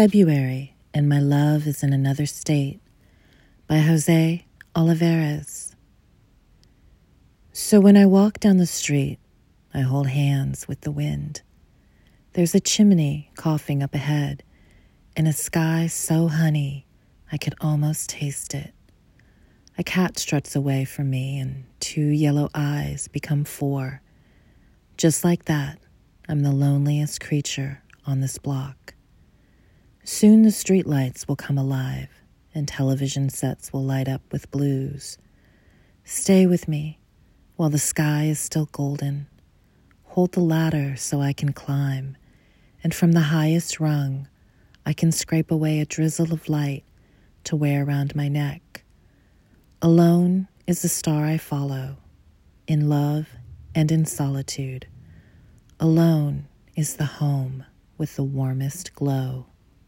February, and my love is in another state by Jose Olivarez. So when I walk down the street, I hold hands with the wind. There's a chimney coughing up ahead, and a sky so honey I could almost taste it. A cat struts away from me, and two yellow eyes become four. Just like that, I'm the loneliest creature on this block. Soon the streetlights will come alive, and television sets will light up with blues. Stay with me while the sky is still golden. Hold the ladder so I can climb, and from the highest rung, I can scrape away a drizzle of light to wear around my neck. Alone is the star I follow, in love and in solitude. Alone is the home with the warmest glow.